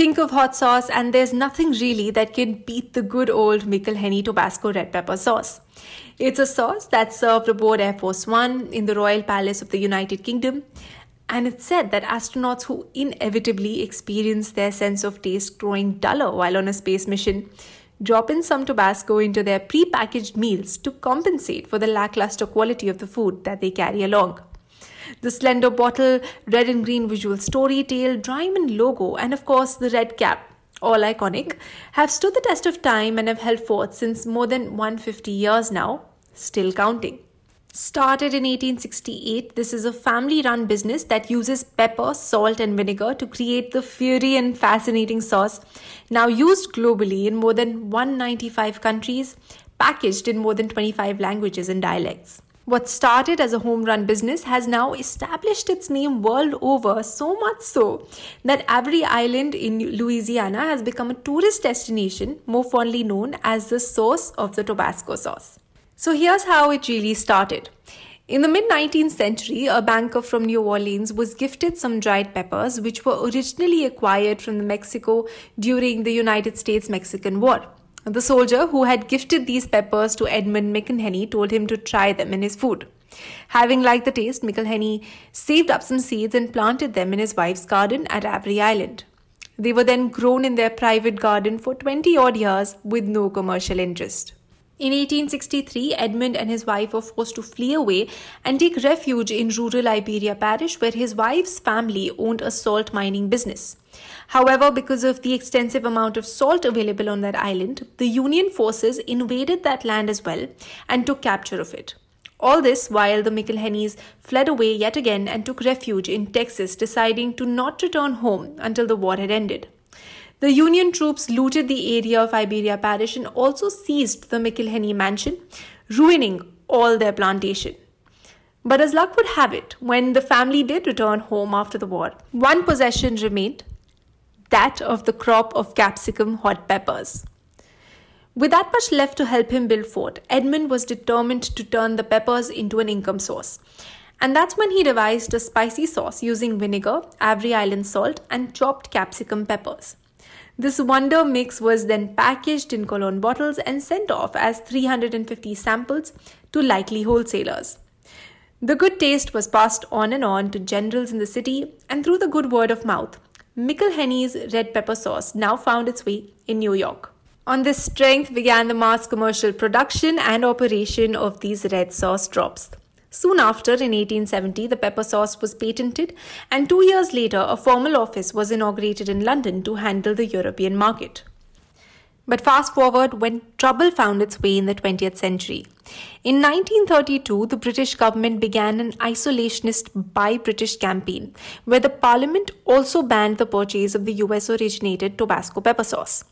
Think of hot sauce, and there's nothing really that can beat the good old McIlhenny Tabasco red pepper sauce. It's a sauce that's served aboard Air Force One in the Royal Palace of the United Kingdom, and it's said that astronauts who inevitably experience their sense of taste growing duller while on a space mission drop in some Tabasco into their pre-packaged meals to compensate for the lackluster quality of the food that they carry along. The slender bottle, red and green visual story tale, diamond logo, and of course the red cap, all iconic, have stood the test of time and have held forth since more than 150 years now, still counting. Started in 1868, this is a family run business that uses pepper, salt, and vinegar to create the fiery and fascinating sauce, now used globally in more than 195 countries, packaged in more than 25 languages and dialects. What started as a home run business has now established its name world over, so much so that Avery Island in Louisiana has become a tourist destination, more fondly known as the source of the Tabasco sauce. So here's how it really started. In the mid 19th century, a banker from New Orleans was gifted some dried peppers, which were originally acquired from Mexico during the United States Mexican War. The soldier who had gifted these peppers to Edmund McIlhenny told him to try them in his food. Having liked the taste, McIlhenny saved up some seeds and planted them in his wife's garden at Avery Island. They were then grown in their private garden for 20 odd years with no commercial interest. In 1863, Edmund and his wife were forced to flee away and take refuge in rural Iberia Parish, where his wife's family owned a salt mining business. However, because of the extensive amount of salt available on that island, the Union forces invaded that land as well and took capture of it. All this while the McIlhennys fled away yet again and took refuge in Texas, deciding to not return home until the war had ended. The Union troops looted the area of Iberia Parish and also seized the McIlhenny mansion, ruining all their plantation. But as luck would have it, when the family did return home after the war, one possession remained that of the crop of capsicum hot peppers. With that much left to help him build fort, Edmund was determined to turn the peppers into an income source. And that's when he devised a spicy sauce using vinegar, Avery Island salt, and chopped capsicum peppers. This wonder mix was then packaged in cologne bottles and sent off as 350 samples to likely wholesalers. The good taste was passed on and on to generals in the city, and through the good word of mouth, McIlhenny's red pepper sauce now found its way in New York. On this strength began the mass commercial production and operation of these red sauce drops. Soon after, in 1870, the pepper sauce was patented, and two years later, a formal office was inaugurated in London to handle the European market. But fast forward when trouble found its way in the 20th century. In 1932, the British government began an isolationist Buy British campaign, where the parliament also banned the purchase of the US originated Tabasco pepper sauce.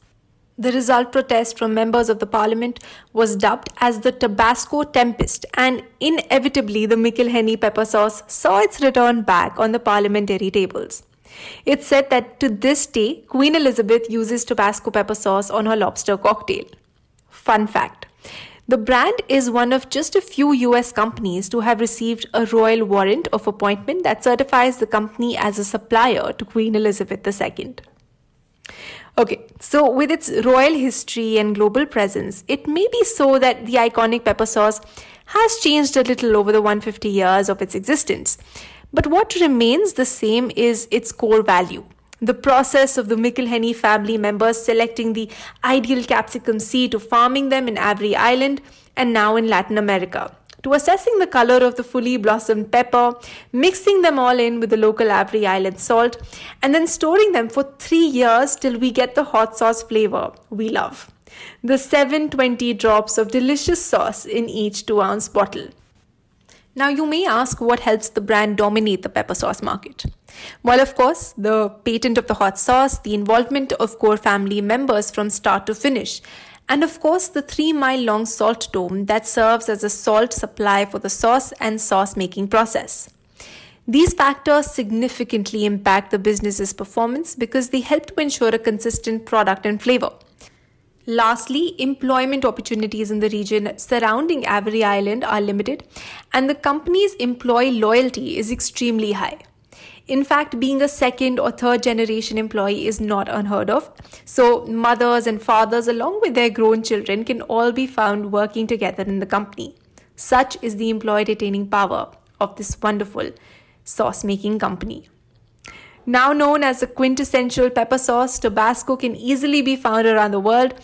The result protest from members of the parliament was dubbed as the Tabasco Tempest, and inevitably the McIlhenny pepper sauce saw its return back on the parliamentary tables. It's said that to this day, Queen Elizabeth uses Tabasco pepper sauce on her lobster cocktail. Fun fact the brand is one of just a few US companies to have received a royal warrant of appointment that certifies the company as a supplier to Queen Elizabeth II. Okay, so with its royal history and global presence, it may be so that the iconic pepper sauce has changed a little over the 150 years of its existence. But what remains the same is its core value. The process of the McIlhenny family members selecting the ideal capsicum seed to farming them in Avery Island and now in Latin America to assessing the color of the fully blossomed pepper, mixing them all in with the local Avery Island salt, and then storing them for three years till we get the hot sauce flavor we love. The 720 drops of delicious sauce in each 2 ounce bottle. Now, you may ask what helps the brand dominate the pepper sauce market. Well, of course, the patent of the hot sauce, the involvement of core family members from start to finish, and of course the 3 mile long salt dome that serves as a salt supply for the sauce and sauce making process. These factors significantly impact the business's performance because they help to ensure a consistent product and flavor. Lastly, employment opportunities in the region surrounding Avery Island are limited, and the company's employee loyalty is extremely high. In fact, being a second or third generation employee is not unheard of. So, mothers and fathers, along with their grown children, can all be found working together in the company. Such is the employee retaining power of this wonderful sauce making company. Now known as the quintessential pepper sauce, Tabasco can easily be found around the world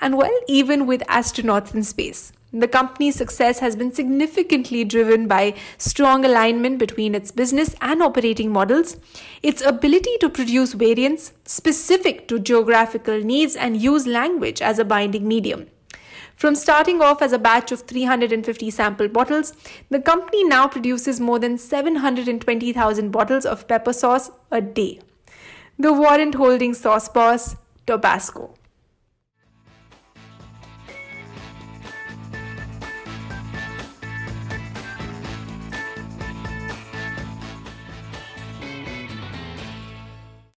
and, well, even with astronauts in space. The company's success has been significantly driven by strong alignment between its business and operating models, its ability to produce variants specific to geographical needs, and use language as a binding medium. From starting off as a batch of 350 sample bottles, the company now produces more than 720,000 bottles of pepper sauce a day. The warrant holding sauce boss, Tabasco.